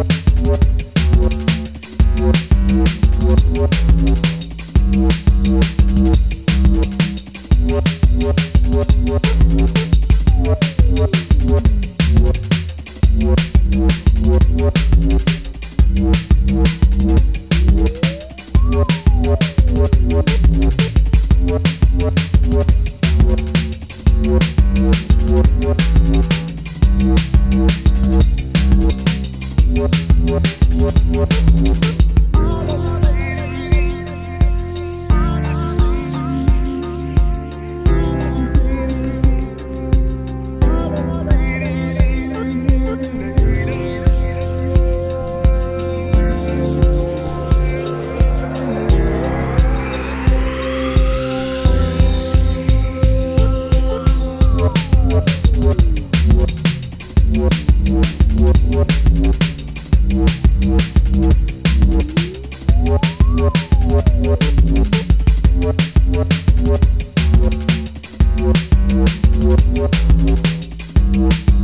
What?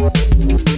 Вот, вот,